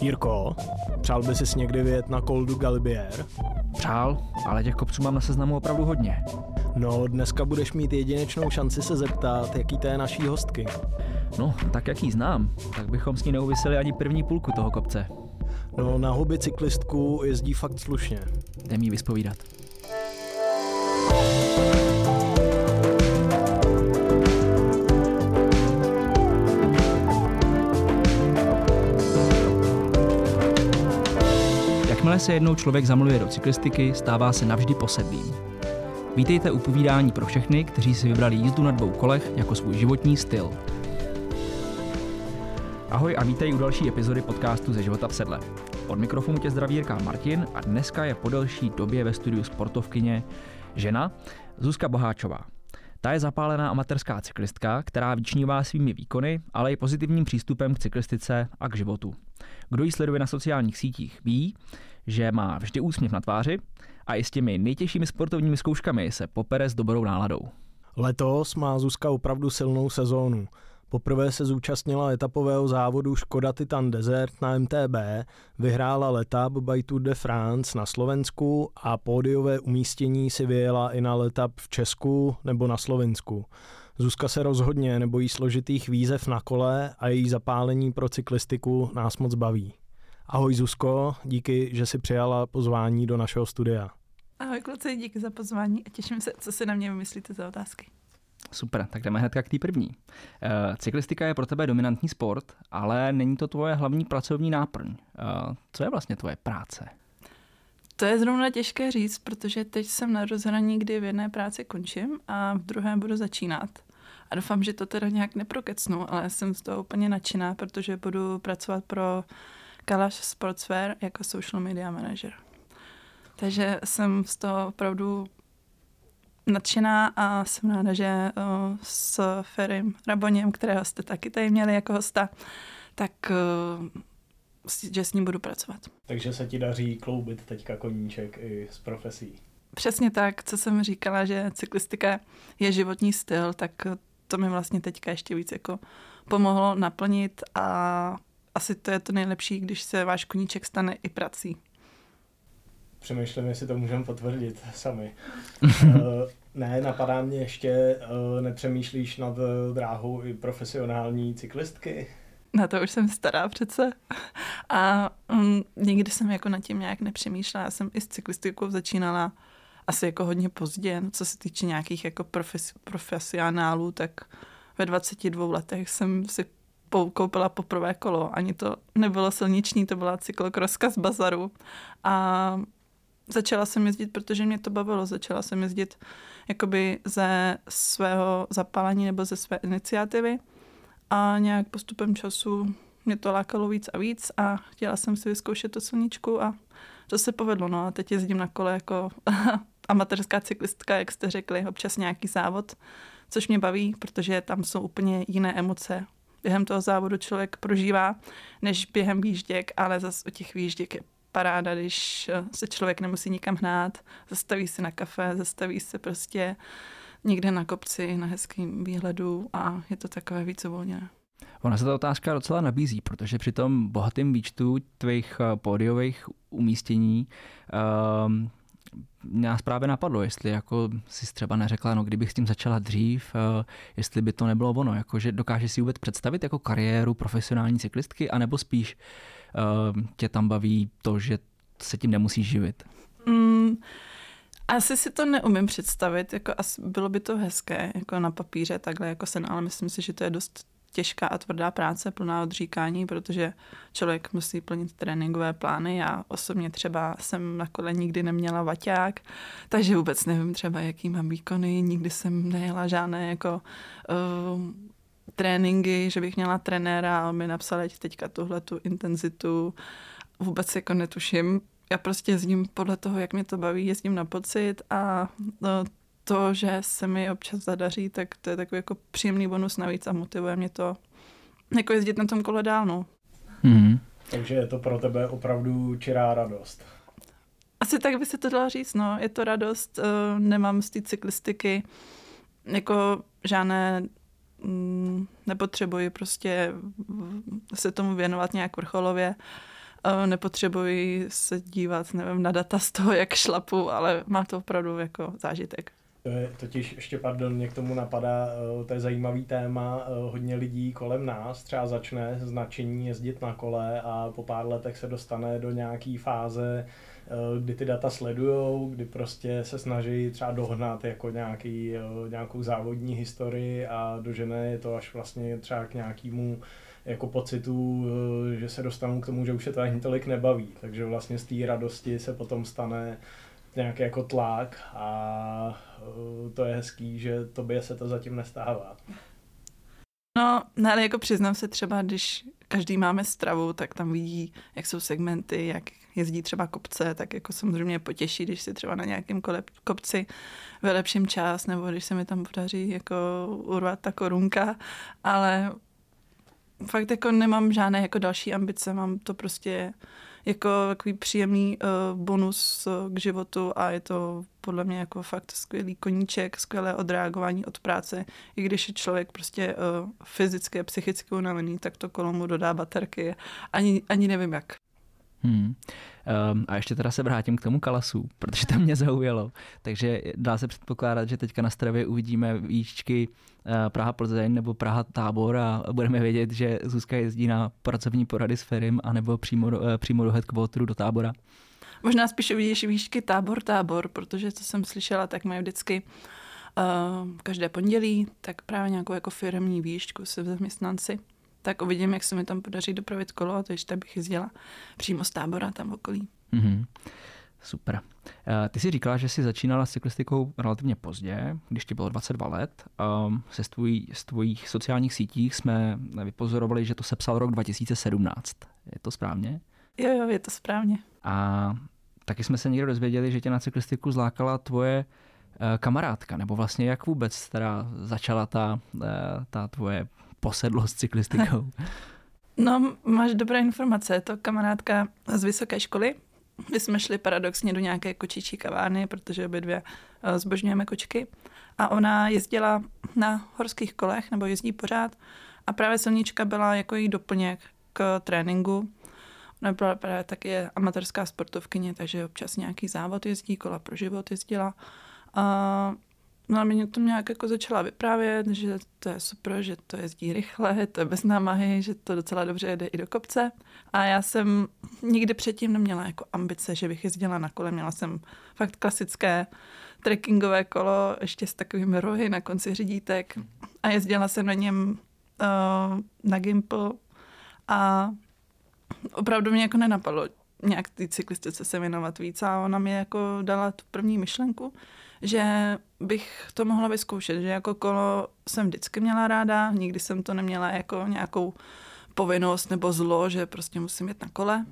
Jirko, přál by si někdy vyjet na Koldu Galibier? Přál, ale těch kopců mám na seznamu opravdu hodně. No, dneska budeš mít jedinečnou šanci se zeptat, jaký to je naší hostky. No, tak jak ji znám, tak bychom s ní neuvisili ani první půlku toho kopce. No, na hobby cyklistku jezdí fakt slušně. Jdem jí vyspovídat. Jakmile se jednou člověk zamluje do cyklistiky, stává se navždy posedlým. Vítejte u povídání pro všechny, kteří si vybrali jízdu na dvou kolech jako svůj životní styl. Ahoj a vítej u další epizody podcastu ze života v sedle. Od mikrofonu tě zdraví Jirka Martin a dneska je po delší době ve studiu sportovkyně žena Zuzka Boháčová. Ta je zapálená amatérská cyklistka, která vyčnívá svými výkony, ale i pozitivním přístupem k cyklistice a k životu. Kdo ji sleduje na sociálních sítích, ví, že má vždy úsměv na tváři a i s těmi nejtěžšími sportovními zkouškami se popere s dobrou náladou. Letos má Zuzka opravdu silnou sezónu. Poprvé se zúčastnila etapového závodu Škoda Titan Desert na MTB, vyhrála letap by Tour de France na Slovensku a pódiové umístění si vyjela i na letap v Česku nebo na Slovensku. Zuzka se rozhodně nebojí složitých výzev na kole a její zapálení pro cyklistiku nás moc baví. Ahoj Zuzko, díky, že si přijala pozvání do našeho studia. Ahoj kluci, díky za pozvání a těším se, co si na mě vymyslíte za otázky. Super, tak jdeme hned k té první. E, cyklistika je pro tebe dominantní sport, ale není to tvoje hlavní pracovní náplň. E, co je vlastně tvoje práce? To je zrovna těžké říct, protože teď jsem na rozhraní, kdy v jedné práci končím a v druhé budu začínat. A doufám, že to teda nějak neprokecnu, ale jsem z toho úplně nadšená, protože budu pracovat pro Kalash Sportswear jako social media manager. Takže jsem z toho opravdu nadšená a jsem ráda, že s Ferim Raboněm, kterého jste taky tady měli jako hosta, tak že s ním budu pracovat. Takže se ti daří kloubit teďka koníček i s profesí. Přesně tak, co jsem říkala, že cyklistika je životní styl, tak to mi vlastně teďka ještě víc jako pomohlo naplnit a asi to je to nejlepší, když se váš koníček stane i prací. Přemýšlím, jestli to můžeme potvrdit sami. Eh, ne, napadá mě ještě, eh, nepřemýšlíš nad dráhou i profesionální cyklistky? Na to už jsem stará přece. A um, nikdy jsem jako nad tím nějak nepřemýšlela. Já jsem i s cyklistikou začínala asi jako hodně pozdě, no, co se týče nějakých jako profes, profesionálů, tak ve 22 letech jsem si koupila poprvé kolo. Ani to nebylo silniční, to byla cyklokroska z bazaru. A začala jsem jezdit, protože mě to bavilo. Začala jsem jezdit jakoby ze svého zapálení nebo ze své iniciativy a nějak postupem času mě to lákalo víc a víc a chtěla jsem si vyzkoušet to silničku a to se povedlo. No a teď jezdím na kole jako amatérská cyklistka, jak jste řekli, občas nějaký závod, což mě baví, protože tam jsou úplně jiné emoce. Během toho závodu člověk prožívá, než během výžděk, ale zase u těch výžděk je paráda, když se člověk nemusí nikam hnát, zastaví se na kafe, zastaví se prostě někde na kopci, na hezkým výhledu a je to takové víc uvolněné. Ona se ta otázka docela nabízí, protože při tom bohatém výčtu tvých eh, pódiových umístění um, nás právě napadlo, jestli jako si třeba neřekla, no kdybych s tím začala dřív, uh, jestli by to nebylo ono, jako že dokáže si vůbec představit jako kariéru profesionální cyklistky, anebo spíš uh, tě tam baví to, že se tím nemusíš živit? Mm, asi si to neumím představit, jako asi bylo by to hezké, jako na papíře takhle jako sen, ale myslím si, že to je dost těžká a tvrdá práce, plná odříkání, protože člověk musí plnit tréninkové plány. Já osobně třeba jsem na kole nikdy neměla vaťák, takže vůbec nevím třeba, jaký mám výkony, nikdy jsem nejela žádné jako uh, tréninky, že bych měla trenéra a on mi napsal, ať teďka tuhle tu intenzitu vůbec jako netuším, já prostě jezdím podle toho, jak mě to baví, jezdím na pocit a no, to, že se mi občas zadaří, tak to je takový jako příjemný bonus navíc a motivuje mě to jako jezdit na tom kole dál, no. Mm-hmm. Takže je to pro tebe opravdu čirá radost. Asi tak by se to dalo říct, no. Je to radost, uh, nemám z té cyklistiky jako žádné mm, nepotřebuji prostě se tomu věnovat nějak vrcholově Uh, nepotřebuji se dívat, nevím, na data z toho, jak šlapu, ale má to opravdu jako zážitek. To je totiž ještě, pardon, mě k tomu napadá, eh, to je zajímavý téma, eh, hodně lidí kolem nás třeba začne značení jezdit na kole a po pár letech se dostane do nějaký fáze, eh, kdy ty data sledujou, kdy prostě se snaží třeba dohnat jako nějaký, nějakou závodní historii a dožené je to až vlastně třeba k nějakému jako pocitu, že se dostanou k tomu, že už se to ani tolik nebaví. Takže vlastně z té radosti se potom stane nějaký jako tlak a uh, to je hezký, že tobě se to zatím nestává. No, ne, ale jako přiznám se třeba, když každý máme stravu, tak tam vidí, jak jsou segmenty, jak jezdí třeba kopce, tak jako samozřejmě potěší, když si třeba na nějakém kole, kopci vylepším čas, nebo když se mi tam podaří jako urvat ta korunka, ale fakt jako nemám žádné jako další ambice, mám to prostě jako takový příjemný uh, bonus uh, k životu a je to podle mě jako fakt skvělý koníček, skvělé odreagování od práce. I když je člověk prostě uh, fyzicky a psychicky unavený, tak to kolo mu dodá baterky. Ani, ani nevím jak. Hmm. Um, a ještě teda se vrátím k tomu kalasu, protože to mě zaujalo. Takže dá se předpokládat, že teďka na Stravě uvidíme výšky uh, Praha Plzeň nebo Praha Tábor a budeme vědět, že Zuzka jezdí na pracovní porady s Ferim anebo přímo, uh, přímo do headquarteru do tábora. Možná spíš uvidíš výšky tábor, tábor, protože co jsem slyšela, tak mají vždycky uh, každé pondělí, tak právě nějakou jako firmní výšku se zaměstnanci tak uvidím, jak se mi tam podaří dopravit kolo a to ještě bych jezdila přímo z tábora tam v okolí. Mm-hmm. Super. Eh, ty jsi říkala, že jsi začínala s cyklistikou relativně pozdě, když ti bylo 22 let. Um, se z, tvojí, z tvojich sociálních sítích jsme vypozorovali, že to sepsal rok 2017. Je to správně? Jo, jo, je to správně. A taky jsme se někdo dozvěděli, že tě na cyklistiku zlákala tvoje eh, kamarádka, nebo vlastně jak vůbec teda začala ta, eh, ta tvoje posedlost cyklistikou? No, máš dobré informace. Je to kamarádka z vysoké školy. My jsme šli paradoxně do nějaké kočičí kavárny, protože obě dvě eh, zbožňujeme kočky. A ona jezdila na horských kolech, nebo jezdí pořád. A právě silnička byla jako její doplněk k tréninku. Ona byla právě taky amatérská sportovkyně, takže občas nějaký závod jezdí, kola pro život jezdila. A No a mě to nějak jako začala vyprávět, že to je super, že to jezdí rychle, to je bez námahy, že to docela dobře jede i do kopce. A já jsem nikdy předtím neměla jako ambice, že bych jezdila na kole. Měla jsem fakt klasické trekkingové kolo, ještě s takovými rohy na konci řídítek. A jezdila jsem na něm uh, na Gimple a opravdu mě jako nenapadlo nějak ty cyklistice se věnovat víc a ona mi jako dala tu první myšlenku, že bych to mohla vyzkoušet, že jako kolo jsem vždycky měla ráda, nikdy jsem to neměla jako nějakou povinnost nebo zlo, že prostě musím jít na kole.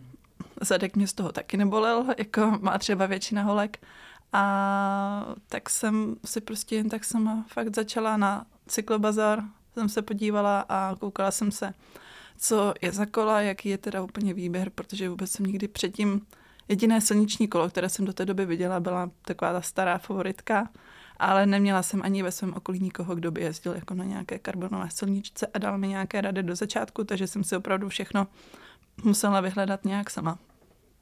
Zadek mě z toho taky nebolel, jako má třeba většina holek. A tak jsem si prostě jen tak sama fakt začala na cyklobazar, jsem se podívala a koukala jsem se, co je za kola, jaký je teda úplně výběr, protože vůbec jsem nikdy předtím Jediné silniční kolo, které jsem do té doby viděla, byla taková ta stará favoritka, ale neměla jsem ani ve svém okolí nikoho, kdo by jezdil jako na nějaké karbonové silničce a dal mi nějaké rady do začátku, takže jsem si opravdu všechno musela vyhledat nějak sama.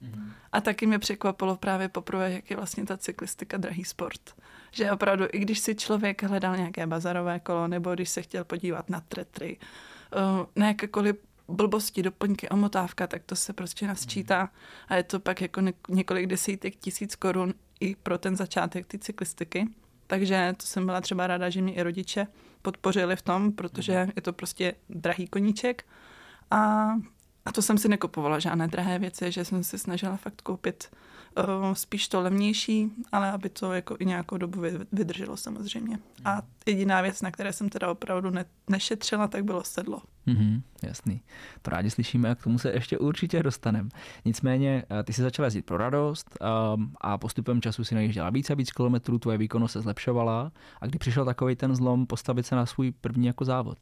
Mm-hmm. A taky mě překvapilo právě poprvé, jak je vlastně ta cyklistika drahý sport. Že opravdu, i když si člověk hledal nějaké bazarové kolo, nebo když se chtěl podívat na tretry, uh, na jakékoliv blbosti, doplňky, omotávka, tak to se prostě nasčítá a je to pak jako několik desítek tisíc korun i pro ten začátek ty cyklistiky. Takže to jsem byla třeba ráda, že mě i rodiče podpořili v tom, protože je to prostě drahý koníček. A, a to jsem si nekupovala žádné drahé věci, že jsem se snažila fakt koupit uh, spíš to levnější, ale aby to jako i nějakou dobu vydrželo samozřejmě. A jediná věc, na které jsem teda opravdu ne, nešetřila, tak bylo sedlo. Mm-hmm, jasný. To rádi slyšíme a k tomu se ještě určitě dostaneme. Nicméně, eh, ty jsi začala jezdit pro radost um, a postupem času si najížděla více a víc kilometrů, tvoje výkonnost se zlepšovala a kdy přišel takový ten zlom postavit se na svůj první jako závod?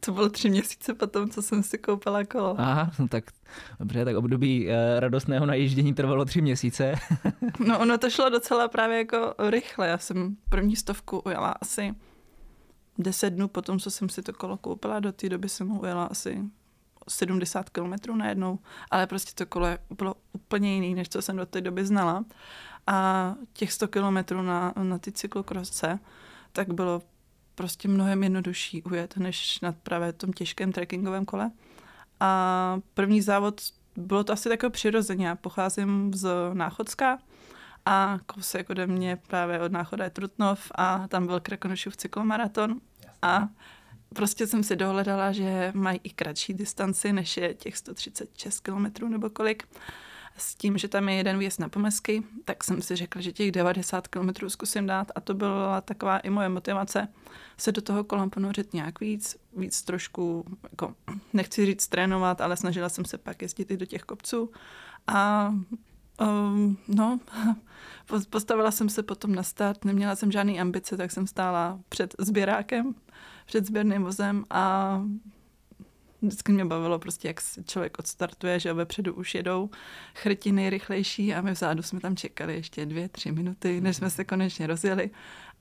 To bylo tři měsíce potom, co jsem si koupila kolo. Aha, no tak dobře, tak období uh, radostného najíždění trvalo tři měsíce. no ono to šlo docela právě jako rychle. Já jsem první stovku ujela asi deset dnů potom, co jsem si to kolo koupila. Do té doby jsem ho ujela asi 70 km najednou, ale prostě to kolo bylo úplně jiný, než co jsem do té doby znala. A těch 100 km na, na ty cyklokrosce, tak bylo prostě mnohem jednodušší ujet, než na právě tom těžkém trekkingovém kole. A první závod, bylo to asi takové přirozeně. Já pocházím z Náchodska a kousek ode mě právě od Náchoda je Trutnov a tam byl Krakonošův cyklomaraton. A prostě jsem si dohledala, že mají i kratší distanci, než je těch 136 km nebo kolik. S tím, že tam je jeden výjezd na pomesky, tak jsem si řekla, že těch 90 km zkusím dát. A to byla taková i moje motivace se do toho kola ponořit nějak víc, víc trošku, jako, nechci říct trénovat, ale snažila jsem se pak jezdit i do těch kopců. A um, no, postavila jsem se potom na start, neměla jsem žádný ambice, tak jsem stála před sběrákem, před sběrným vozem a vždycky mě bavilo prostě, jak člověk odstartuje, že vepředu už jedou chrti nejrychlejší a my vzadu jsme tam čekali ještě dvě, tři minuty, než jsme se konečně rozjeli.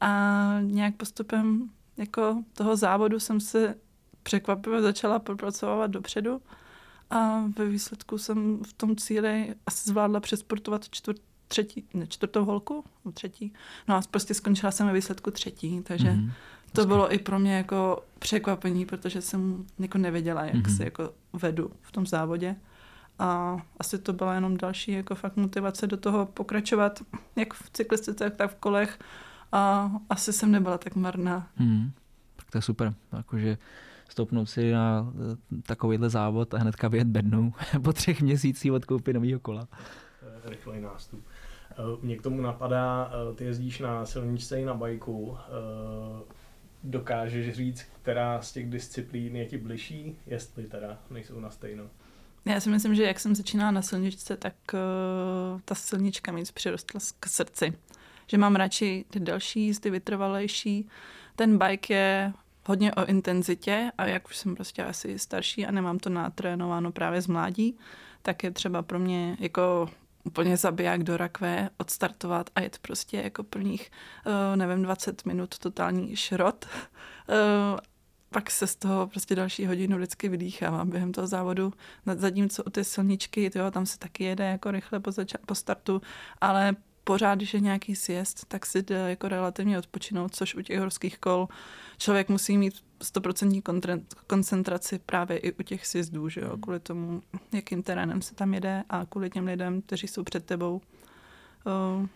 A nějak postupem jako toho závodu jsem se překvapivě začala propracovat dopředu a ve výsledku jsem v tom cíli asi zvládla přesportovat čtvrt, třetí, ne, čtvrtou holku, no třetí. No a prostě skončila jsem ve výsledku třetí, takže mm-hmm. To bylo i pro mě jako překvapení, protože jsem jako nevěděla, jak mm-hmm. se jako vedu v tom závodě. A asi to byla jenom další jako fakt motivace do toho pokračovat, jak v cyklistice, tak v kolech. A asi jsem nebyla tak marná. Mm. Tak to je super. Jakože stoupnout si na eh, takovýhle závod a hnedka vyjet bednou po třech měsících od koupy nového kola. Rychlej nástup. Eh, mě k tomu napadá, eh, ty jezdíš na silničce i na bajku. Dokážeš říct, která z těch disciplín je ti bližší, jestli teda nejsou na stejno? Já si myslím, že jak jsem začínala na silničce, tak uh, ta silnička mi přirostla k srdci. Že mám radši ty další jízdy, vytrvalejší. Ten bike je hodně o intenzitě a jak už jsem prostě asi starší a nemám to natrénováno právě z mládí, tak je třeba pro mě jako úplně zabiják do rakve, odstartovat a jet prostě jako prvních, uh, nevím, 20 minut totální šrot. Uh, pak se z toho prostě další hodinu vždycky vydýchávám během toho závodu. Zatímco u ty silničky, tyjo, tam se taky jede jako rychle po, zača- po startu, ale pořád, když je nějaký sjezd, tak si jde jako relativně odpočinout, což u těch horských kol člověk musí mít 100% koncentraci právě i u těch sjezdů, že jo, hmm. kvůli tomu, jakým terénem se tam jede a kvůli těm lidem, kteří jsou před tebou. Uh,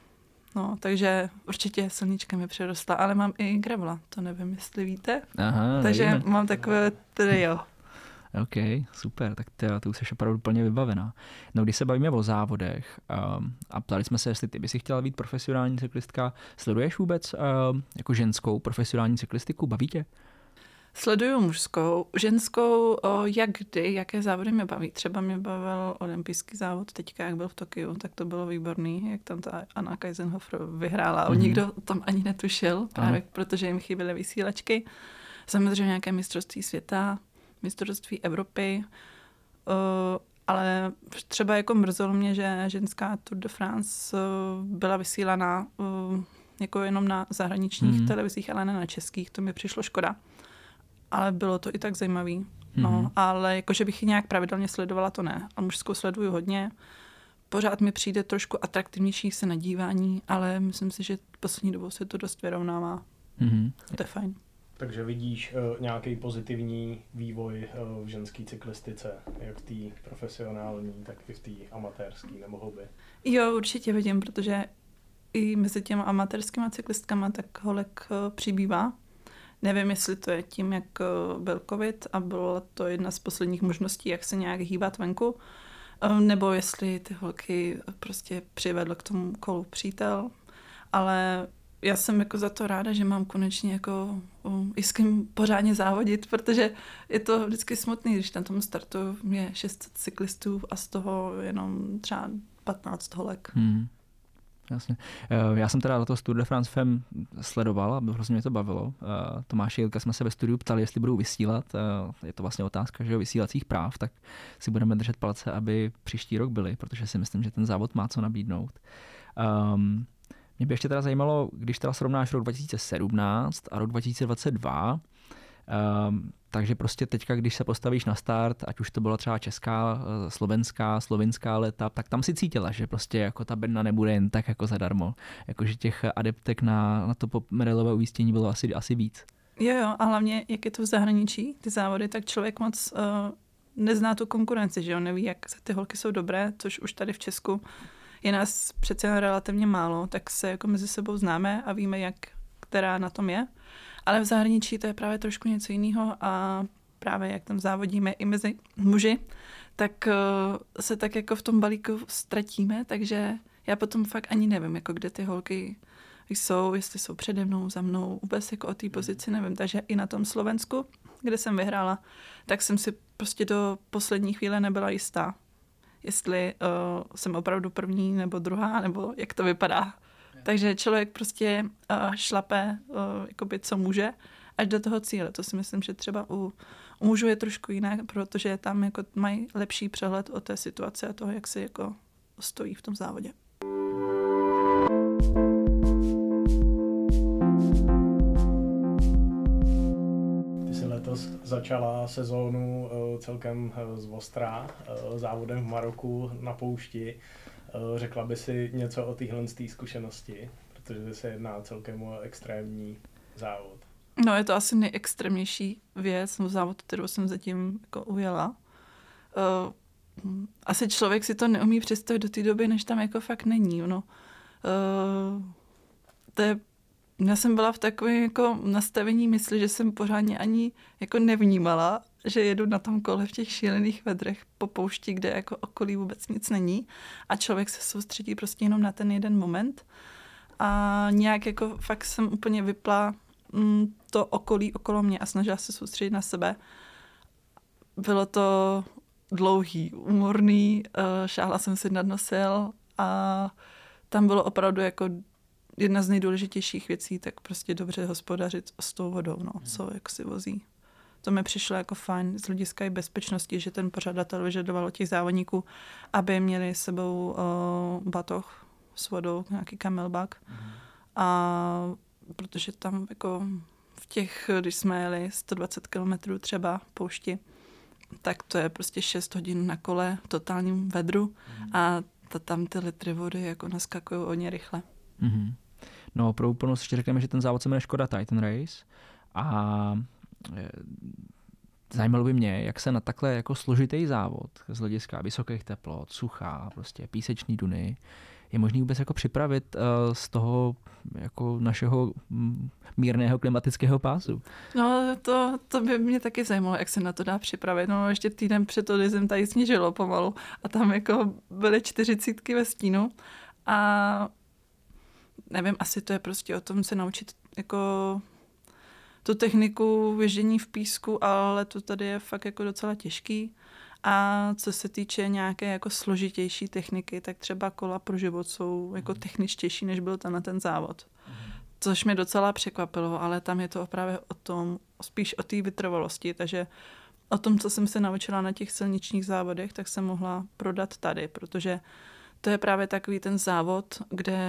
no, takže určitě silnička mi přerostla, ale mám i gravla, to nevím, jestli víte. Aha, takže víme. mám takové jo. OK, super, tak ty, ty už jsi opravdu plně vybavená. No, když se bavíme o závodech um, a ptali jsme se, jestli ty by si chtěla být profesionální cyklistka, sleduješ vůbec um, jako ženskou profesionální cyklistiku, baví tě? Sleduju mužskou, ženskou, o, jak kdy, jaké závody mě baví. Třeba mě bavil olympijský závod teďka, jak byl v Tokiu, tak to bylo výborný, jak tam ta Anna Kaisenhofer vyhrála. Mm-hmm. Nikdo tam ani netušil, právě Aha. protože jim chyběly vysílačky. Samozřejmě nějaké mistrovství světa, mistrovství Evropy, uh, ale třeba jako mrzelo mě, že ženská Tour de France uh, byla vysílaná uh, jako jenom na zahraničních mm. televizích, ale ne na českých, to mi přišlo škoda. Ale bylo to i tak zajímavý. No, mhm. ale jakože bych ji nějak pravidelně sledovala, to ne. A mužskou sleduju hodně. Pořád mi přijde trošku atraktivnější se na dívání, ale myslím si, že poslední dobou se to dost vyrovnává. Mm. To je fajn. Takže vidíš uh, nějaký pozitivní vývoj uh, v ženské cyklistice, jak v té profesionální, tak i v té amatérské nebo hobby? Jo, určitě vidím, protože i mezi těmi amatérskými cyklistkama tak holek uh, přibývá. Nevím, jestli to je tím, jak uh, byl covid a byla to jedna z posledních možností, jak se nějak hýbat venku, uh, nebo jestli ty holky prostě přivedl k tomu kolu přítel, ale já jsem jako za to ráda, že mám konečně jako i s kým pořádně závodit, protože je to vždycky smutný, když na tom startu je 600 cyklistů a z toho jenom třeba 15 holek. Hmm. Jasně. Eh, já jsem teda to Tour de France Fem sledoval a hrozně mě to bavilo. Eh, Tomáš Jilka jsme se ve studiu ptali, jestli budou vysílat. Eh, je to vlastně otázka že vysílacích práv, tak si budeme držet palce, aby příští rok byli, protože si myslím, že ten závod má co nabídnout. Um, mě by ještě teda zajímalo, když teda srovnáš rok 2017 a rok 2022, Um, takže prostě teďka, když se postavíš na start, ať už to byla třeba česká, eh, slovenská, slovinská leta, tak tam si cítila, že prostě jako ta bedna nebude jen tak jako zadarmo. Jakože těch adeptek na, na to medalové umístění bylo asi, asi víc. Jo, jo, a hlavně, jak je to v zahraničí, ty závody, tak člověk moc uh, nezná tu konkurenci, že jo, neví, jak ty holky jsou dobré, což už tady v Česku je nás přece relativně málo, tak se jako mezi sebou známe a víme, jak která na tom je. Ale v zahraničí to je právě trošku něco jiného a právě jak tam závodíme i mezi muži, tak uh, se tak jako v tom balíku ztratíme, takže já potom fakt ani nevím, jako kde ty holky jsou, jestli jsou přede mnou, za mnou, vůbec jako o té pozici nevím. Takže i na tom Slovensku, kde jsem vyhrála, tak jsem si prostě do poslední chvíle nebyla jistá, jestli uh, jsem opravdu první nebo druhá, nebo jak to vypadá. Takže člověk prostě uh, šlape, uh, jakoby co může, až do toho cíle. To si myslím, že třeba u, u mužů je trošku jiné, protože tam jako mají lepší přehled o té situaci a toho, jak si jako stojí v tom závodě. začala sezónu celkem z Ostrá závodem v Maroku na poušti. Eh, řekla by si něco o téhle zkušenosti, protože se jedná celkem o extrémní závod. No je to asi nejextrémnější věc, no závod, kterou jsem zatím jako ujela. Uh, asi člověk si to neumí představit do té doby, než tam jako fakt není. No. Uh, to je já jsem byla v takovém jako nastavení mysli, že jsem pořádně ani jako nevnímala, že jedu na tom kole v těch šílených vedrech po poušti, kde jako okolí vůbec nic není a člověk se soustředí prostě jenom na ten jeden moment a nějak jako fakt jsem úplně vypla mm, to okolí okolo mě a snažila se soustředit na sebe. Bylo to dlouhý, umorný, uh, šáhla jsem si nad nosil a tam bylo opravdu jako jedna z nejdůležitějších věcí, tak prostě dobře hospodařit s tou vodou, no, hmm. co jak si vozí. To mi přišlo jako fajn z hlediska i bezpečnosti, že ten pořadatel vyžadoval od těch závodníků, aby měli s sebou uh, batoh s vodou, nějaký camelback. Mm. A protože tam jako v těch, když jsme jeli 120 km třeba poušti, tak to je prostě 6 hodin na kole v totálním vedru mm. a ta, tam ty litry vody jako naskakují hodně rychle. Mm-hmm. No pro úplnost ještě řekneme, že ten závod se jmenuje Škoda Titan Race a zajímalo by mě, jak se na takhle jako složitý závod z hlediska vysokých teplot, suchá, prostě písečný duny, je možný vůbec jako připravit uh, z toho jako našeho mm, mírného klimatického pásu? No to, to by mě taky zajímalo, jak se na to dá připravit. No ještě týden před jsem tady snížilo pomalu a tam jako byly čtyřicítky ve stínu a nevím, asi to je prostě o tom se naučit jako tu techniku věžení v písku, ale to tady je fakt jako docela těžký. A co se týče nějaké jako složitější techniky, tak třeba kola pro život jsou jako mhm. techničtější, než byl ten na ten závod. Mhm. Což mě docela překvapilo, ale tam je to právě o tom, spíš o té vytrvalosti, takže o tom, co jsem se naučila na těch silničních závodech, tak jsem mohla prodat tady, protože uh, to je právě takový ten závod, kde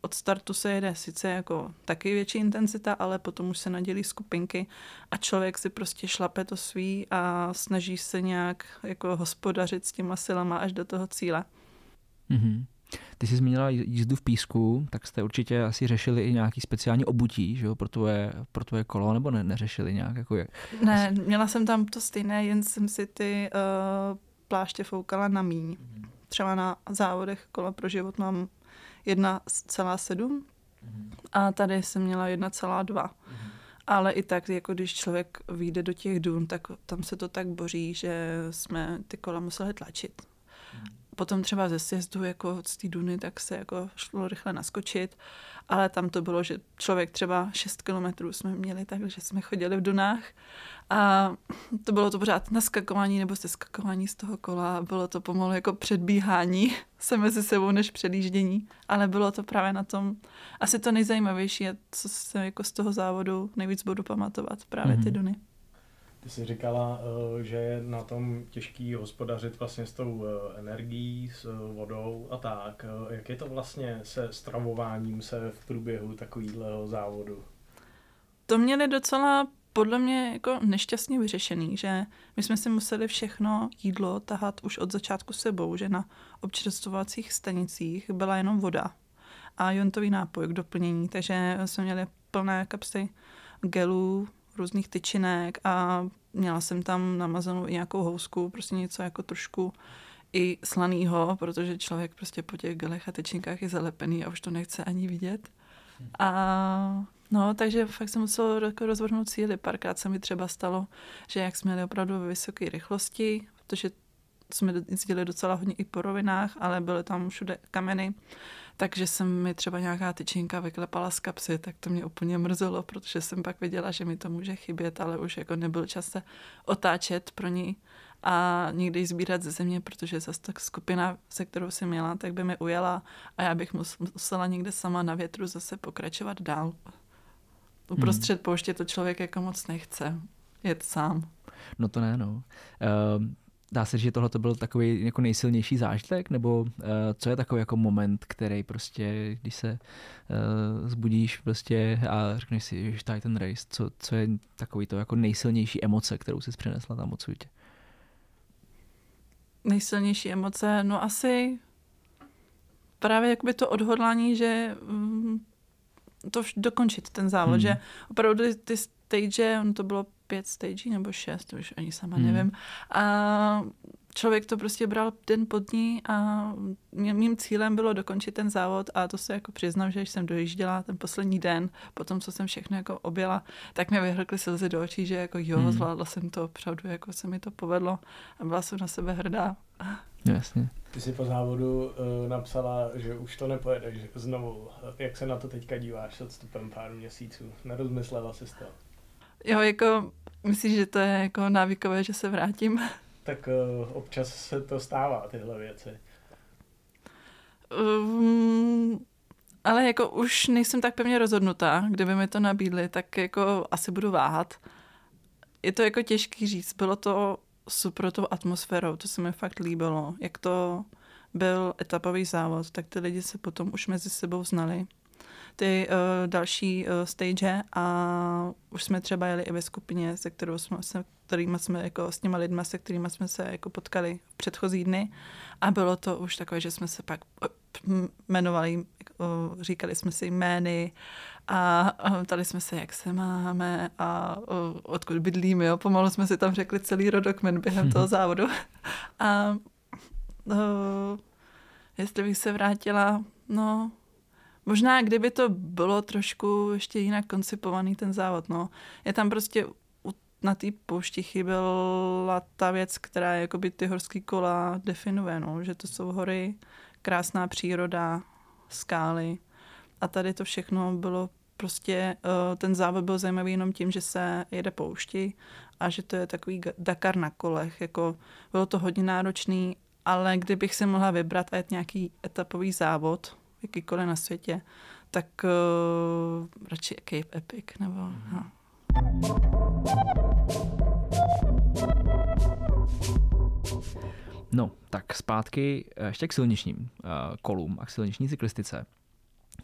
od startu se jede sice jako taky větší intenzita, ale potom už se nadělí skupinky a člověk si prostě šlape to svý a snaží se nějak jako hospodařit s těma silama až do toho cíle. Mm-hmm. Ty jsi zmínila jízdu v písku, tak jste určitě asi řešili i nějaký speciální obutí, že jo, pro tvoje, pro tvoje kolo, nebo ne, neřešili nějak? Jako je, ne, měla jsem tam to stejné, jen jsem si ty uh, pláště foukala na míň. Mm-hmm třeba na závodech kola pro život mám 1,7 a tady jsem měla 1,2. Ale i tak, jako když člověk vyjde do těch dun, tak tam se to tak boří, že jsme ty kola museli tlačit potom třeba ze sjezdu jako z té Duny, tak se jako šlo rychle naskočit, ale tam to bylo, že člověk třeba 6 kilometrů jsme měli tak, že jsme chodili v Dunách a to bylo to pořád naskakování nebo seskakování z toho kola, bylo to pomalu jako předbíhání se mezi sebou než předjíždění, ale bylo to právě na tom asi to nejzajímavější, co se jako z toho závodu nejvíc budu pamatovat, právě mm-hmm. ty mhm. Duny. Ty jsi říkala, eh, že je na tom těžký hospodařit vlastně s tou eh, energií, s eh, vodou a tak. Jak je to vlastně se stravováním se v průběhu takového závodu? To měli docela podle mě jako nešťastně vyřešený, že my jsme si museli všechno jídlo tahat už od začátku sebou, že na občerstvovacích stanicích byla jenom voda a jontový nápoj k doplnění, takže jsme měli plné kapsy gelů, různých tyčinek a měla jsem tam namazanou i nějakou housku, prostě něco jako trošku i slanýho, protože člověk prostě po těch gelech a tyčinkách je zalepený a už to nechce ani vidět. A no, takže fakt jsem musel jako rozvrhnout cíly. Párkrát se mi třeba stalo, že jak jsme jeli opravdu ve vysoké rychlosti, protože jsme jezdili docela hodně i po rovinách, ale byly tam všude kameny, takže jsem mi třeba nějaká tyčinka vyklepala z kapsy, tak to mě úplně mrzelo, protože jsem pak viděla, že mi to může chybět, ale už jako nebyl čas se otáčet pro ní a někdy sbírat ze země, protože zase tak skupina, se kterou jsem měla, tak by mi ujela a já bych musela někde sama na větru zase pokračovat dál. Uprostřed hmm. pouště to člověk jako moc nechce jet sám. No to ne, no. Uh, dá se, že tohle byl takový jako nejsilnější zážitek, nebo uh, co je takový jako moment, který prostě, když se uh, zbudíš prostě a řekneš si, že tady ten race, co, co je takový to jako nejsilnější emoce, kterou jsi přinesla tam odsud? Nejsilnější emoce, no asi právě jakoby to odhodlání, že um, to dokončit ten závod, hmm. že opravdu ty stage, on to bylo pět stagí nebo šest, to už ani sama hmm. nevím. A člověk to prostě bral den pod ní a mým cílem bylo dokončit ten závod a to se jako přiznám, že když jsem dojížděla ten poslední den, potom co jsem všechno jako objela, tak mi vyhrkly slzy do očí, že jako jo, hmm. zvládla jsem to opravdu, jako se mi to povedlo a byla jsem na sebe hrdá. Jasně. Ty jsi po závodu uh, napsala, že už to nepojedeš znovu. Jak se na to teďka díváš s odstupem pár měsíců? Nerozmyslela jsi to? Jo, jako myslíš, že to je jako návykové, že se vrátím? Tak uh, občas se to stává, tyhle věci. Um, ale jako už nejsem tak pevně rozhodnutá, kdyby mi to nabídli, tak jako asi budu váhat. Je to jako těžký říct, bylo to super tou atmosférou, to se mi fakt líbilo. Jak to byl etapový závod, tak ty lidi se potom už mezi sebou znali ty uh, další uh, stage a už jsme třeba jeli i ve skupině, se kterou jsme, se, kterýma jsme jako s těma lidma, se kterými jsme se jako potkali v předchozí dny a bylo to už takové, že jsme se pak jmenovali, říkali jsme si jmény a ptali jsme se, jak se máme a odkud bydlíme, jo. Pomalu jsme si tam řekli celý rodokmen během toho závodu. A uh, jestli bych se vrátila, no, Možná, kdyby to bylo trošku ještě jinak koncipovaný ten závod, no. Je tam prostě na té poušti chyběla ta věc, která jakoby ty horský kola definuje, no. že to jsou hory, krásná příroda, skály a tady to všechno bylo prostě, uh, ten závod byl zajímavý jenom tím, že se jede poušti a že to je takový Dakar na kolech, jako bylo to hodně náročný, ale kdybych si mohla vybrat a jet nějaký etapový závod, jakýkoliv na světě, tak uh, radši Cape Epic nebo... Mm-hmm. No. No, tak zpátky eh, ještě k silničním uh, kolům a k silniční cyklistice.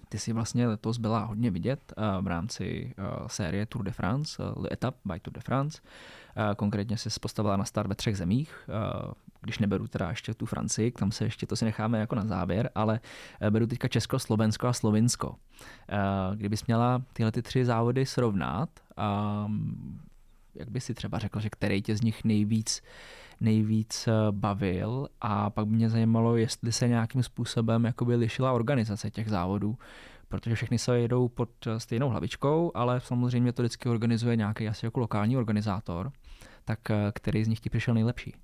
Ty si vlastně letos byla hodně vidět uh, v rámci série Tour de France, Etap by Tour de France. Konkrétně se postavila na start ve třech zemích. Když neberu teda ještě tu Francii, tam se ještě to si necháme jako na závěr, ale beru teďka Česko, Slovensko a Slovinsko. Kdybys měla tyhle ty tři závody srovnat, jak by si třeba řekl, že který tě z nich nejvíc nejvíc bavil a pak by mě zajímalo, jestli se nějakým způsobem jakoby lišila organizace těch závodů, protože všechny se jedou pod stejnou hlavičkou, ale samozřejmě to vždycky organizuje nějaký asi jako lokální organizátor, tak eh, který z nich ti přišel nejlepší?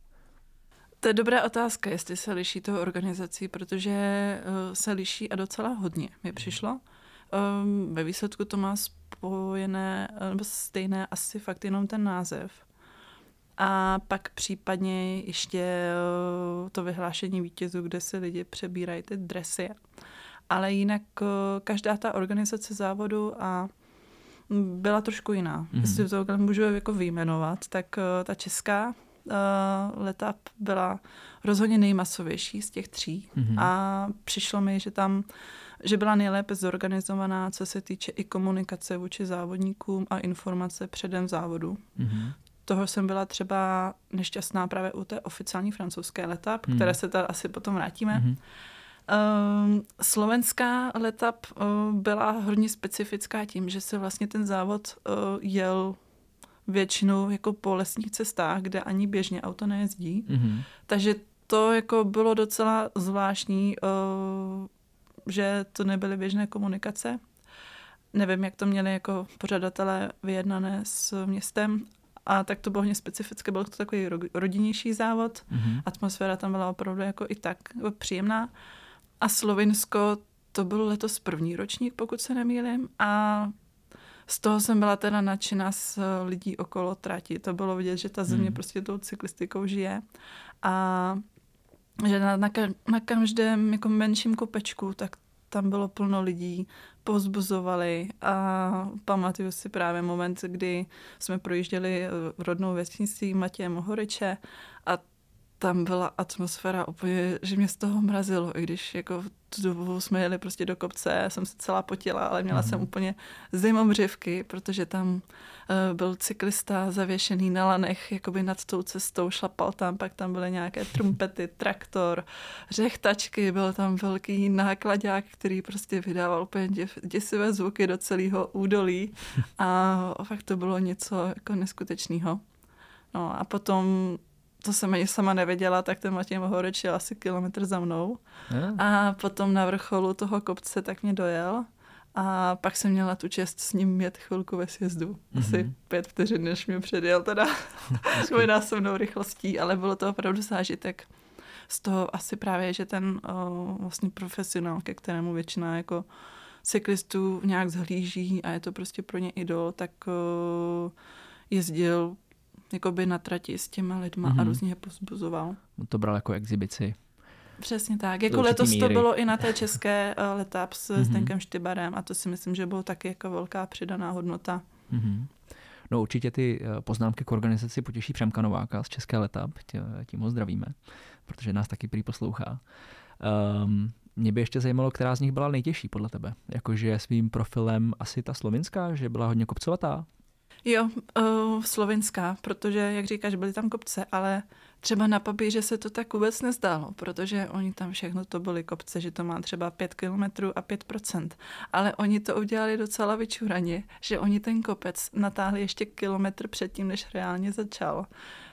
To je dobrá otázka, jestli se liší toho organizací, protože eh, se liší a docela hodně mi přišlo. Um, ve výsledku to má spojené, nebo stejné asi fakt jenom ten název. A pak případně ještě eh, to vyhlášení vítězů, kde se lidi přebírají ty dresy ale jinak eh, každá ta organizace závodu a byla trošku jiná. Mm-hmm. Jestli to můžu jako vyjmenovat, tak eh, ta česká uh, letap byla rozhodně nejmasovější z těch tří mm-hmm. a přišlo mi, že tam že byla nejlépe zorganizovaná, co se týče i komunikace vůči závodníkům a informace předem závodu. Mm-hmm. Toho jsem byla třeba nešťastná právě u té oficiální francouzské letap, mm. které se tady asi potom vrátíme. Mm-hmm. Slovenská letap uh, byla hodně specifická tím, že se vlastně ten závod uh, jel většinou jako po lesních cestách, kde ani běžně auto nejezdí. Mm-hmm. Takže to jako bylo docela zvláštní, uh, že to nebyly běžné komunikace. Nevím, jak to měli jako pořadatelé vyjednané s městem, a tak to bylo hodně specifické, byl to takový rodinnější závod, mm-hmm. atmosféra tam byla opravdu jako i tak jako příjemná. A Slovinsko, to byl letos první ročník, pokud se nemýlim, a z toho jsem byla teda nadšená s lidí okolo trati. To bylo vidět, že ta země mm. prostě tou cyklistikou žije. A že na, na, na každém jako menším kopečku, tak tam bylo plno lidí, pozbuzovali a pamatuju si právě moment, kdy jsme projížděli eh, rodnou vesnicí Matěje Mohoriče a tam byla atmosféra úplně, že mě z toho mrazilo, i když jako v tu dobu jsme jeli prostě do kopce, jsem se celá potila, ale měla mm-hmm. jsem úplně zimomřivky, protože tam uh, byl cyklista zavěšený na lanech, jakoby nad tou cestou, šlapal tam, pak tam byly nějaké trumpety, traktor, řechtačky, byl tam velký nákladák, který prostě vydával úplně děsivé zvuky do celého údolí a fakt to bylo něco jako neskutečného. No a potom to jsem ani sama nevěděla, tak ten Matěj Mohoreč je asi kilometr za mnou. Yeah. A potom na vrcholu toho kopce tak mě dojel. A pak jsem měla tu čest s ním jet chvilku ve sjezdu. Mm-hmm. Asi pět vteřin, než mě předjel teda dvojnásobnou rychlostí, ale bylo to opravdu zážitek. Z toho asi právě, že ten o, vlastně profesionál, ke kterému většina jako cyklistů nějak zhlíží a je to prostě pro ně idol, tak o, jezdil jakoby na trati s těma lidma mm-hmm. a mhm. různě je pozbuzoval. To bral jako exibici. Přesně tak. Jako letos míry. to bylo i na té české uh, letap s mm-hmm. Štybarem a to si myslím, že bylo taky jako velká přidaná hodnota. Mm-hmm. No určitě ty eh, poznámky k organizaci potěší Přemka Nováka z České letap, tím ho zdravíme, protože nás taky prý poslouchá. Um, mě by ještě zajímalo, která z nich byla nejtěžší podle tebe. Jakože svým profilem asi ta slovinská, že byla hodně kopcovatá? Jo, uh, slovinská, protože, jak říkáš, byly tam kopce, ale třeba na papíře se to tak vůbec nezdálo, protože oni tam všechno to byly kopce, že to má třeba 5 kilometrů a 5%. Ale oni to udělali docela vyčuraně, že oni ten kopec natáhli ještě kilometr předtím, než reálně začal.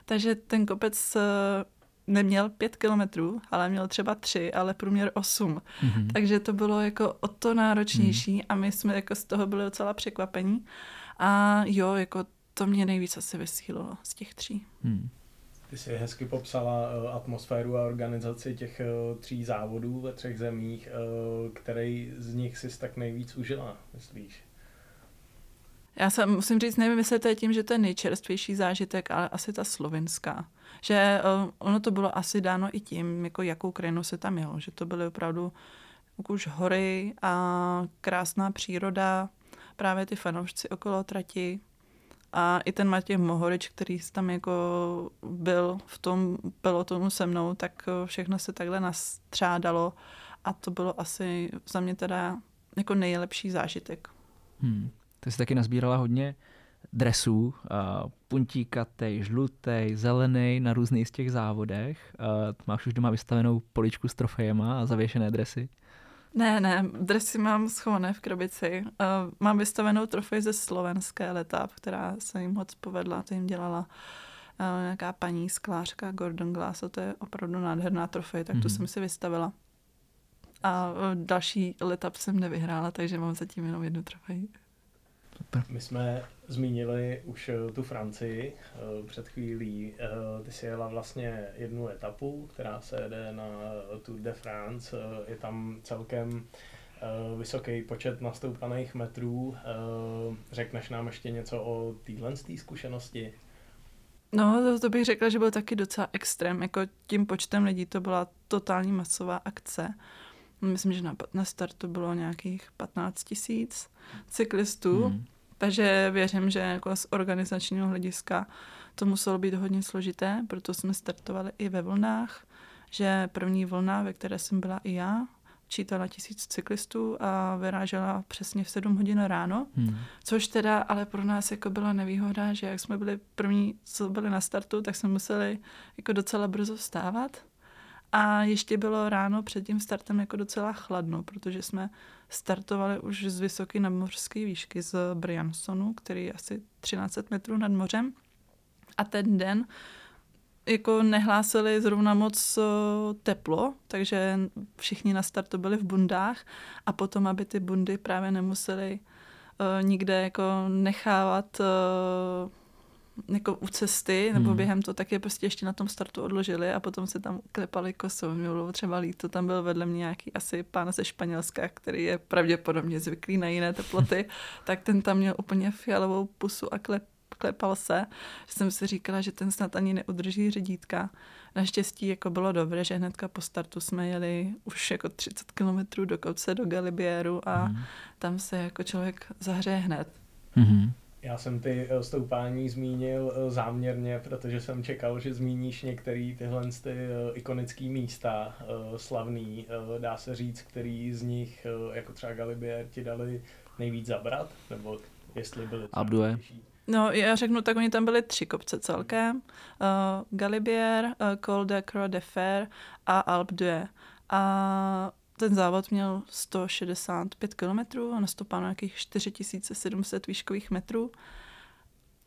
Takže ten kopec uh, neměl pět kilometrů, ale měl třeba tři, ale průměr osm. Mm-hmm. Takže to bylo jako o to náročnější mm. a my jsme jako z toho byli docela překvapení. A jo, jako to mě nejvíc asi vysílilo z těch tří. Hmm. Ty jsi hezky popsala uh, atmosféru a organizaci těch uh, tří závodů ve třech zemích. Uh, který z nich jsi tak nejvíc užila, myslíš? Já se musím říct, nevím, jestli to je tím, že to je nejčerstvější zážitek, ale asi ta slovinská. Že ono to bylo asi dáno i tím, jako jakou krajinu se tam jelo. Že to byly opravdu už hory a krásná příroda, právě ty fanoušci okolo trati a i ten Matěj Mohorič, který tam jako byl v tom pelotonu se mnou, tak eh, všechno se takhle nastřádalo a to bylo asi za mě teda jako nejlepší zážitek. Hmm. Ty jsi taky nazbírala hodně dresů, uh, puntíkatej, žlutej, zelený na různých z těch závodech. Uh, máš už doma vystavenou poličku s trofejema a zavěšené dresy? Ne, ne, dresy mám schované v krabici. Uh, mám vystavenou trofej ze slovenské letap, která se jim moc povedla, to jim dělala uh, nějaká paní sklářka Gordon Glass, a to je opravdu nádherná trofej, tak mm-hmm. tu mhm. jsem si vystavila. A uh, další letap jsem nevyhrála, takže mám zatím jenom jednu trofej. Super. My jsme zmínili už eh, tu Francii eh, před chvílí. Eh, ty jsi jela vlastně jednu etapu, která se jede na Tour de France. Je tam celkem vysoký počet nastoupaných metrů. Řekneš nám ještě něco o téhle zkušenosti? No, to, to bych řekla, že byl taky docela extrém. Jako tím počtem lidí to byla totální masová akce. Myslím, že na, na startu bylo nějakých 15 tisíc cyklistů. Hmm. Takže věřím, že jako z organizačního hlediska to muselo být hodně složité, proto jsme startovali i ve vlnách, že první vlna, ve které jsem byla i já, čítala tisíc cyklistů a vyrážela přesně v 7 hodin ráno, Hmm. což teda ale pro nás jako byla nevýhoda, že jak jsme byli první, co byli na startu, tak jsme museli jako docela brzo vstávat. A ještě bylo ráno před tím startem jako docela chladno, protože jsme startovali už z vysoké nadmořské výšky z Briansonu, který je asi 13 metrů nad mořem. A ten den jako nehlásili zrovna moc eh, teplo, takže všichni na startu byli v bundách a potom, aby ty bundy právě nemuseli uh, nikde jako nechávat uh, jako u cesty, nebo Hmm. během to, tak je prostě ještě na tom startu odložili a potom se tam klepali kosou. Mě bylo třeba líto, tam byl vedle mě nějaký asi pán ze Španělska, který je pravděpodobně zvyklý na jiné teploty, tak ten tam měl úplně fialovou pusu a klep, klepal se. Že jsem si říkala, že ten snad ani neudrží řídítka. Naštěstí jako bylo dobré, že hnedka po startu jsme jeli už jako 30 kilometrů do kopce do Galibieru a Hmm. tam se jako člověk zahřeje hned. Hmm. Já jsem ty eh, stoupání zmínil eh, záměrně, protože jsem čekal, že zmíníš některé tyhle ty eh, ikonické místa slavný, dá se říct, který z nich, jako třeba Galibier, ti dali nejvíc zabrat, nebo jestli byly třeba těžší? No, já řeknu, tak oni tam byli tři kopce celkem. Uh, Galibier, uh, Col de Croix de Fer a Alpe d'Huez. A ten závod měl 165 km a nastoupal na nějakých 4700 výškových metrů.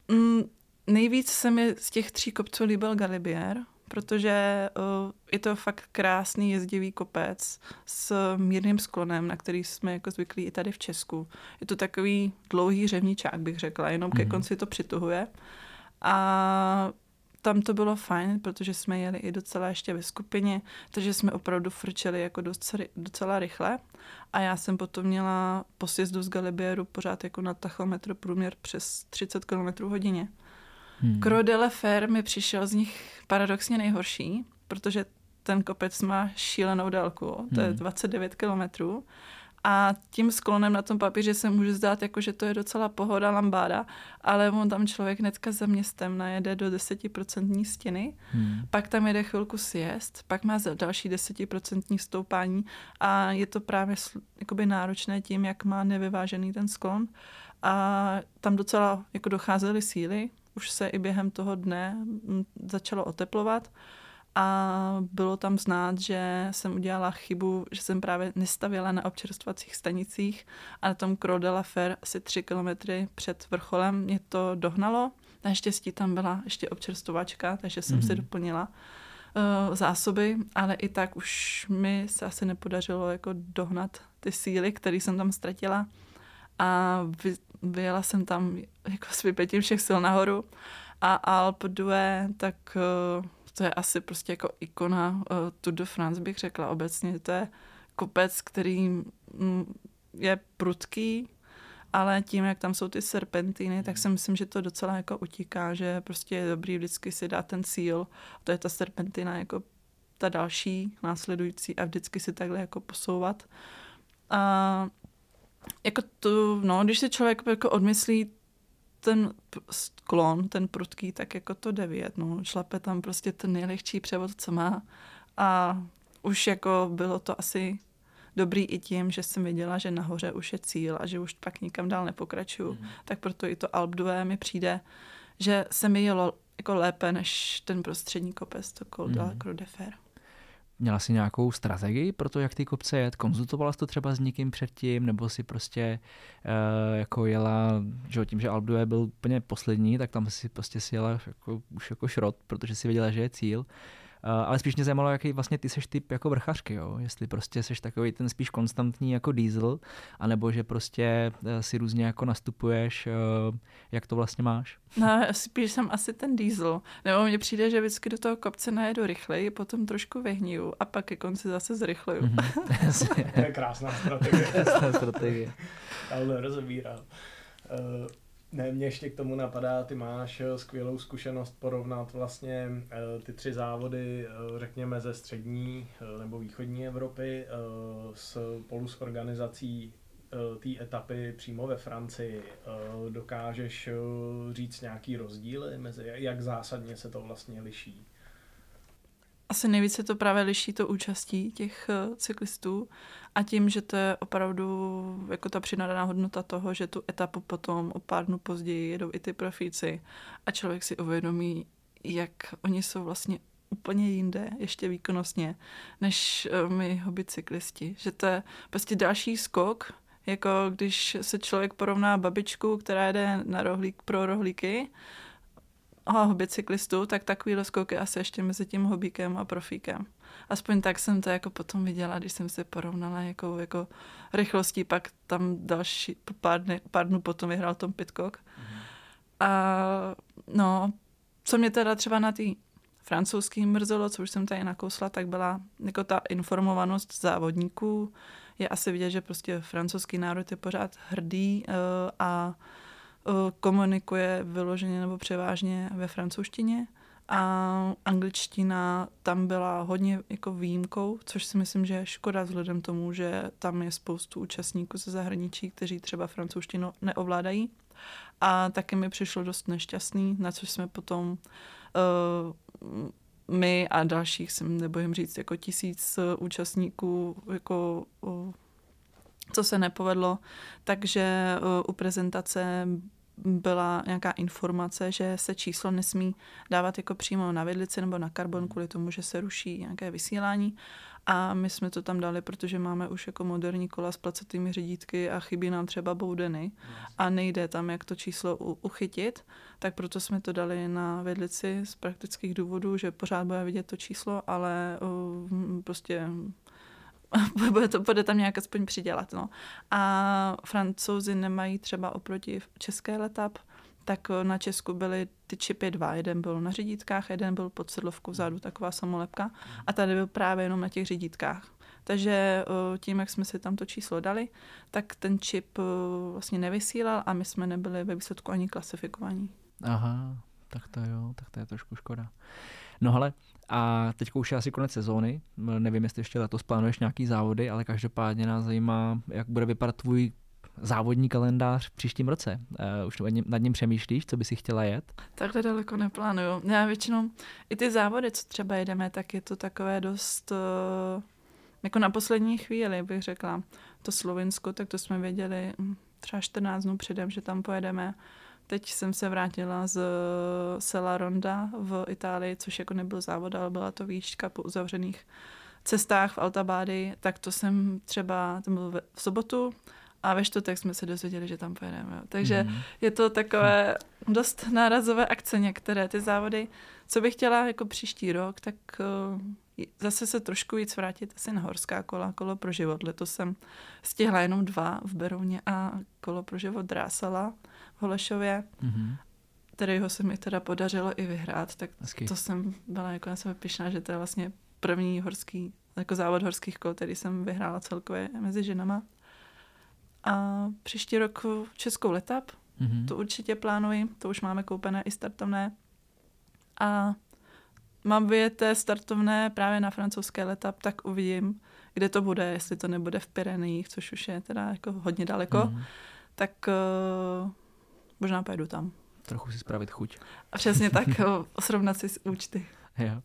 Mm, nejvíc se mi z těch tří kopců líbil Galibier, protože uh, je to fakt krásný jezdivý kopec s mírným sklonem, na který jsme jako zvyklí i tady v Česku. Je to takový dlouhý řevničák, bych řekla, jenom ke Mhm. konci to přituhuje. A tam to bylo fajn, protože jsme jeli i docela ještě ve skupině, takže jsme opravdu frčeli jako docela, docela rychle. A já jsem potom měla po sjezdu z Galibieru pořád jako na tachometr průměr přes 30 km hodině. Hmm. Croix de la Fer mi přišel z nich paradoxně nejhorší, protože ten kopec má šílenou délku, to je Hmm. 29 kilometrů. A tím sklonem na tom papíře se může zdát, jako, že to je docela pohoda lambáda, ale on tam člověk hnedka za městem najede do 10% stěny, Hmm. pak tam jede chvilku sjezd, pak má další 10% stoupání a je to právě jakoby náročné tím, jak má nevyvážený ten sklon. A tam docela jako docházely síly, už se i během toho dne mm, začalo oteplovat a bylo tam znát, že jsem udělala chybu, že jsem právě nestavila na občerstvacích stanicích a na tom Croix de la Fer asi tři kilometry před vrcholem mě to dohnalo. Naštěstí tam byla ještě občerstvovačka, takže jsem mm-hmm. si Mhm. doplnila uh, zásoby, ale i tak už mi se asi nepodařilo jako dohnat ty síly, které jsem tam ztratila a vy, vyjela jsem tam jako s vypětím všech sil nahoru a Alpe d'Huez, tak uh, to je asi prostě jako ikona uh, Tour de France, bych řekla obecně. To je kopec, který mm, je prudký, ale tím, jak tam jsou ty serpentiny, tak si myslím, že to docela jako utíká, že prostě je dobrý vždycky si dát ten cíl. To je ta serpentina jako ta další, následující a vždycky si takhle jako posouvat. A jako to, no, když si člověk jako odmyslí ten sklon, ten prudký, tak jako to devět, no, šlape tam prostě ten nejlehčí převod, co má a už jako bylo to asi dobrý i tím, že jsem věděla, že nahoře už je cíl a že už pak nikam dál nepokračuju, Mhm. tak proto i to Alpe d'Huez mi přijde, že se mi jelo jako lépe než ten prostřední kopec, to Col de la Mhm. Croix de Fer. Měla jsi nějakou strategii pro to, jak ty kopce jet? Konzultovala jsi to třeba s někým předtím, nebo si prostě uh, jako jela, že tím, že Alpe byl úplně poslední, tak tam si prostě si jela jako, už jako šrot, protože si věděla, že je cíl. Uh, ale spíš mě zajímalo, jaký vlastně ty seš typ jako vrchařky, jo? jestli prostě seš takový ten spíš konstantní jako diesel, anebo že prostě uh, si různě jako nastupuješ, uh, jak to vlastně máš. No, spíš jsem asi ten diesel. Nebo mně přijde, že vždycky do toho kopce najedu rychleji, potom trošku vyhniju a pak ke konci zase zrychluju. Mhm. Jasně. To je krásná strategie. Jasná strategie. Ale rozebírám. Uh, ne, mě ještě k tomu napadá, ty máš eh, skvělou zkušenost porovnat vlastně eh, ty tři závody, eh, řekněme ze střední nebo východní Evropy eh, spolu s organizací té etapy přímo ve Francii. Dokážeš říct nějaký rozdíly mezi, jak zásadně se to vlastně liší? asi nejvíce to právě liší to účastí těch cyklistů a tím, že to je opravdu jako ta přinadaná hodnota toho, že tu etapu potom o pár dnů později jedou i ty profíci a člověk si uvědomí, jak oni jsou vlastně úplně jinde, ještě výkonnostně, než uh, my hobby cyklisti. Že to je prostě další skok, jako když se člověk porovná babičku, která jde na rohlík pro rohlíky, hobby cyklistu, tak takovýhle skoky asi ještě mezi tím hobíkem a profíkem. Aspoň tak jsem to jako potom viděla, když jsem se porovnala jako, jako rychlostí, pak tam další, pár, dny, pár dnů potom vyhrál Tom Pitcock. Mm-hmm. A no, co mě teda třeba na té francouzský mrzelo, co už jsem tady nakousla, tak byla jako ta informovanost závodníků. Je asi vidět, že prostě francouzský národ je pořád hrdý uh, a komunikuje vyloženě nebo převážně ve francouzštině a angličtina tam byla hodně jako výjimkou, což si myslím, že je škoda vzhledem tomu, že tam je spoustu účastníků ze zahraničí, kteří třeba francouzštinu neovládají. A taky mi přišlo dost nešťastný, na což jsme potom uh, my a dalších, si nebojím říct, jako tisíc účastníků jako uh, co se nepovedlo, takže uh, u prezentace byla nějaká informace, že se číslo nesmí dávat jako přímo na vidlici nebo na karbon kvůli tomu, že se ruší nějaké vysílání. A my jsme to tam dali, protože máme už jako moderní kola s placatými řidítky a chybí nám třeba boudeny a nejde tam, jak to číslo uchytit, tak proto jsme to dali na vidlici z praktických důvodů, že pořád bude vidět to číslo, ale uh, prostě bude, to, bude tam nějak aspoň přidělat. No. A francouzi nemají třeba oproti české letap, tak na Česku byly ty čipy dva. Jeden byl na řidítkách, jeden byl pod sedlovkou vzadu, taková samolepka. A tady byl právě jenom na těch řidítkách. Takže tím, jak jsme si tam to číslo dali, tak ten čip vlastně nevysílal a my jsme nebyli ve výsledku ani klasifikovaní. Aha, tak to jo, tak to je trošku škoda. No ale a teď už je asi konec sezóny, nevím, jestli ještě letos plánuješ nějaký závody, ale každopádně nás zajímá, jak bude vypadat tvůj závodní kalendář v příštím roce. Uh, už nad ním přemýšlíš, co by si chtěla jet? Takhle daleko neplánuju. Já většinou i ty závody, co třeba jedeme, tak je to takové dost uh, jako na poslední chvíli, bych řekla. To Slovinsko, tak to jsme věděli hm, třeba 14 dnů předem, že tam pojedeme. Teď jsem se vrátila z Sela Ronda v Itálii, což jako nebyl závod, ale byla to výška po uzavřených cestách v Altabády, tak to jsem třeba, to bylo v sobotu a ve čtvrtek jsme se dozvěděli, že tam pojedeme. Takže mm. je to takové dost nárazové akce některé ty závody. Co bych chtěla jako příští rok, tak uh, zase se trošku víc vrátit asi na horská kola, kolo pro život. Letos jsem stihla jenom dva v Berouně a kolo pro život drásala. Holešově, mm-hmm. kterýho se mi teda podařilo i vyhrát, tak Hezky. to jsem byla jako na sebe pišná, že to je vlastně první horský, jako závod horských kol, který jsem vyhrála celkově mezi ženama. A příští rok českou letap, mm-hmm. to určitě plánuji, to už máme koupené i startovné. A mám vyjeté startovné právě na francouzské letap, tak uvidím, kde to bude, jestli to nebude v Pyrenejích, což už je teda jako hodně daleko, mm-hmm. tak uh, Možná pojedu tam. Trochu si spravit chuť. A přesně tak, srovnat si s účty. Jo.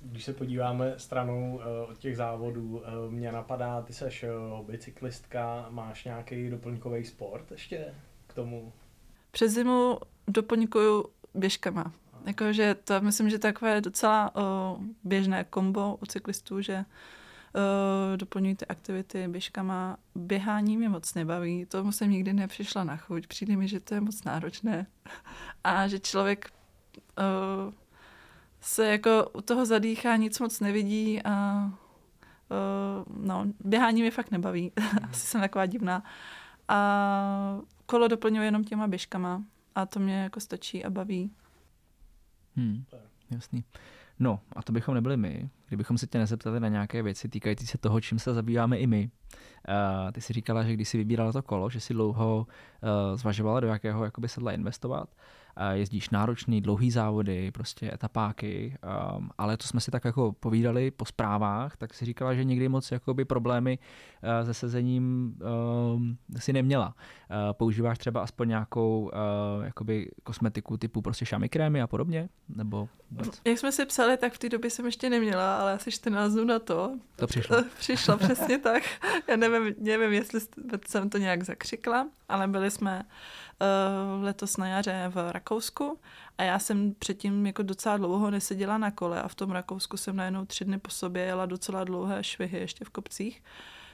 Když se podíváme stranou uh, od těch závodů, uh, mě napadá, ty seš uh, bicyklistka, máš nějaký doplňkový sport ještě k tomu? Přes zimu doplňkuju běžkama. Jakože to myslím, že takové docela uh, běžné kombo u cyklistů, že uh, doplňují ty aktivity běžkama. Běhání mě moc nebaví, tomu jsem nikdy nepřišla na chuť. Přijde mi, že to je moc náročné a že člověk uh, se jako u toho zadýchá, nic moc nevidí a uh, no, běhání mě fakt nebaví. Asi jsem taková divná. A kolo doplňuji jenom těma běžkama a to mě jako stačí a baví. Hmm, jasný. No a to bychom nebyli my, kdybychom se tě nezeptali na nějaké věci týkající se toho, čím se zabýváme i my. Uh, ty si říkala, že když si vybírala to kolo, že si dlouho uh, zvažovala, do jakého jakoby sedla investovat jezdíš náročný, dlouhý závody, prostě etapáky, um, ale to jsme si tak jako povídali po zprávách, tak si říkala, že někdy moc jakoby problémy uh, se sezením um, si neměla. Uh, používáš třeba aspoň nějakou uh, jakoby kosmetiku typu prostě šamy krémy a podobně? Nebo vůbec? Jak jsme si psali, tak v té době jsem ještě neměla, ale asi 14 dnů na to. To přišlo. přišlo, přesně tak. Já nevím, nevím, jestli jsem to nějak zakřikla, ale byli jsme uh, letos na jaře v Rakousku a já jsem předtím jako docela dlouho neseděla na kole a v tom Rakousku jsem najednou tři dny po sobě jela docela dlouhé švihy ještě v kopcích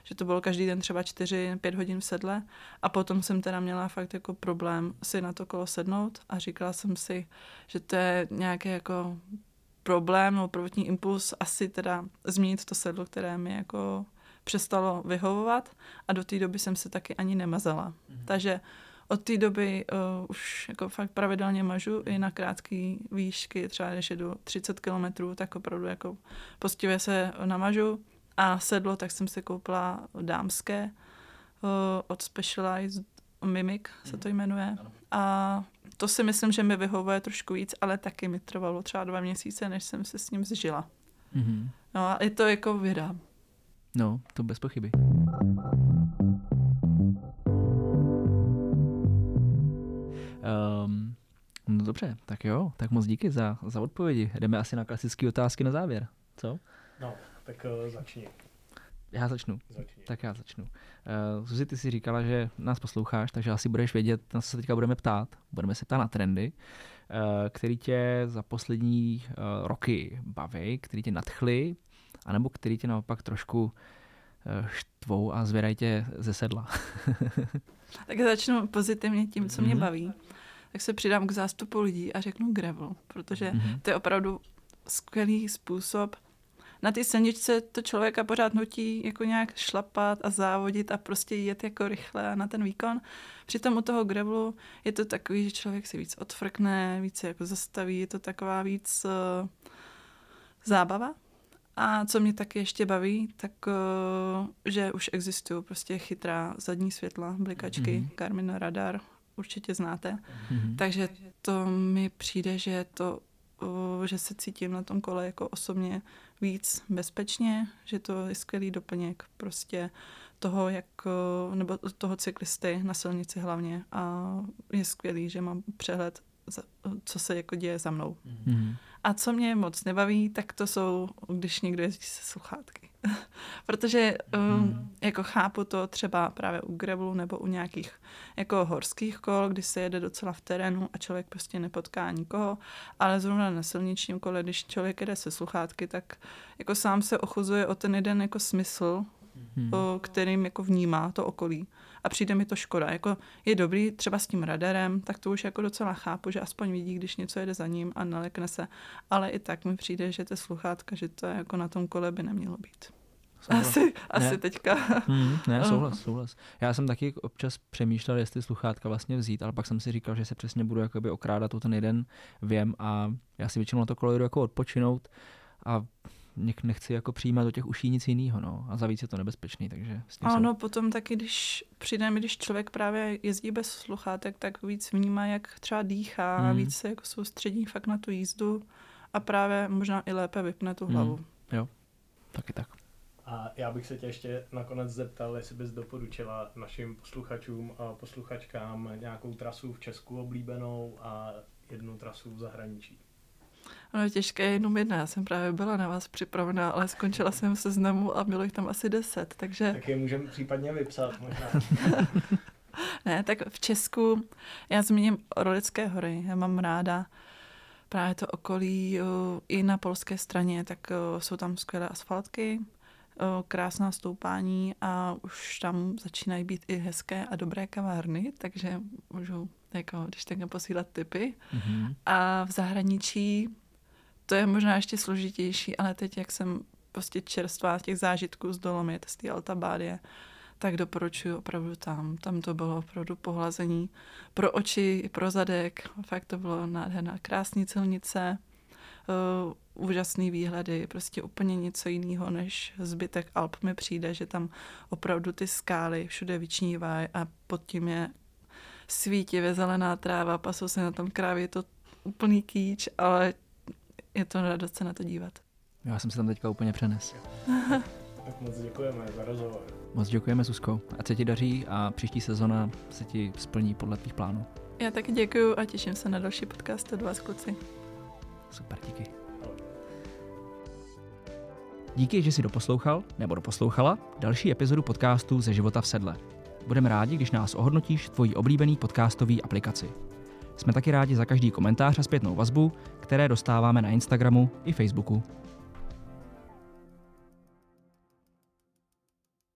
že to bylo každý den třeba 4-5 hodin v sedle a potom jsem teda měla fakt jako problém si na to kolo sednout a říkala jsem si, že to je nějaký jako problém nebo prvotní impuls asi teda změnit to sedlo, které mi jako přestalo vyhovovat a do té doby jsem se taky ani nemazala. Mm-hmm. Takže od té doby uh, už jako fakt pravidelně mažu i na krátké výšky, třeba když jedu 30 km, tak opravdu jako postivě se namažu a sedlo, tak jsem si koupila dámské uh, od Specialized Mimic se to jmenuje. A to si myslím, že mi vyhovuje trošku víc, ale taky mi trvalo třeba dva měsíce, než jsem se s ním zžila. Mm-hmm. No a je to jako věda. No, to bez pochyby. Um, no dobře, tak jo, tak moc díky za, za odpovědi. Jdeme asi na klasické otázky na závěr, co? No, tak uh, začni. Já začnu. Začni. Tak já začnu. Uh, Suzi, ty si říkala, že nás posloucháš, takže asi budeš vědět, na co se teďka budeme ptát. Budeme se ptát na trendy, uh, který tě za poslední uh, roky baví, který tě nadchly, anebo který tě naopak trošku uh, štvou a zvědají tě ze sedla. tak začnu pozitivně tím, co mě mm-hmm. baví. Tak se přidám k zástupu lidí a řeknu gravel, protože mm-hmm. to je opravdu skvělý způsob, na té silničce to člověka pořád nutí jako nějak šlapat a závodit a prostě jet jako rychle na ten výkon. Přitom u toho gravelu je to takový, že člověk si víc odfrkne, víc se jako zastaví, je to taková víc uh, zábava. A co mě taky ještě baví, tak uh, že už existují prostě chytrá zadní světla, blikačky, mm-hmm. Garmin Radar, určitě znáte. Mm-hmm. Takže to mi přijde, že to že se cítím na tom kole jako osobně víc bezpečně, že to je skvělý doplněk prostě toho, jak, nebo toho cyklisty na silnici hlavně a je skvělý, že mám přehled, co se jako děje za mnou. Mm-hmm. A co mě moc nebaví, tak to jsou, když někdo jezdí se sluchátky. Protože um, jako chápu to třeba právě u gravelu nebo u nějakých jako horských kol, kdy se jede docela v terénu a člověk prostě nepotká nikoho, ale zrovna na silničním kole, když člověk jede se sluchátky, tak jako sám se ochuzuje o ten jeden jako smysl, hmm. o, kterým jako vnímá to okolí. A přijde mi to škoda. Jako je dobrý třeba s tím radarem, tak to už jako docela chápu, že aspoň vidí, když něco jede za ním a nalekne se. Ale i tak mi přijde, že ty sluchátka, že to jako na tom kole by nemělo být. Souhlas. Asi, asi teďka. Hmm, ne, souhlas, souhlas. Já jsem taky občas přemýšlel, jestli sluchátka vlastně vzít, ale pak jsem si říkal, že se přesně budu jakoby okrádat o ten jeden věm a já si většinou na to kolo jdu jako odpočinout a nechci jako přijímat do těch uší nic jiného, no. A za víc je to nebezpečný, takže... Ano, jsou... potom taky, když přijde když člověk právě jezdí bez sluchátek, tak víc vnímá, jak třeba dýchá, hmm. víc se jako soustředí fakt na tu jízdu a právě možná i lépe vypne tu hlavu. Hmm. Jo, taky tak. A já bych se tě ještě nakonec zeptal, jestli bys doporučila našim posluchačům a posluchačkám nějakou trasu v Česku oblíbenou a jednu trasu v zahraničí. Ono je těžké jenom jedna. Já jsem právě byla na vás připravená, ale skončila jsem se seznamu a bylo jich tam asi deset, takže... Tak je můžeme případně vypsat možná. ne, tak v Česku já zmíním Orlické hory. Já mám ráda právě to okolí i na polské straně, tak jsou tam skvělé asfaltky, krásná stoupání a už tam začínají být i hezké a dobré kavárny, takže můžu jako, když tak posílat tipy. Mm-hmm. A v zahraničí to je možná ještě složitější, ale teď, jak jsem prostě čerstvá těch zážitků z Dolomit, z té Altabádie, tak doporučuji opravdu tam. Tam to bylo opravdu pohlazení pro oči i pro zadek. Fakt to bylo nádherná, krásný silnice. úžasný výhledy, prostě úplně něco jiného než zbytek Alp mi přijde, že tam opravdu ty skály všude vyčnívají a pod tím je svítivě zelená tráva, pasou se na tom krávě, je to úplný kýč, ale je to radost se na to dívat. Já jsem se tam teďka úplně přenes. tak moc děkujeme za rozhovor. Moc děkujeme, Susko. A se ti daří a příští sezona se ti splní podle tvých plánů. Já taky děkuju a těším se na další podcast od vás, kluci. Super, díky. Díky, že jsi doposlouchal nebo doposlouchala další epizodu podcastu ze života v sedle. Budeme rádi, když nás ohodnotíš v tvojí oblíbený podcastový aplikaci. Jsme taky rádi za každý komentář a zpětnou vazbu, které dostáváme na Instagramu i Facebooku.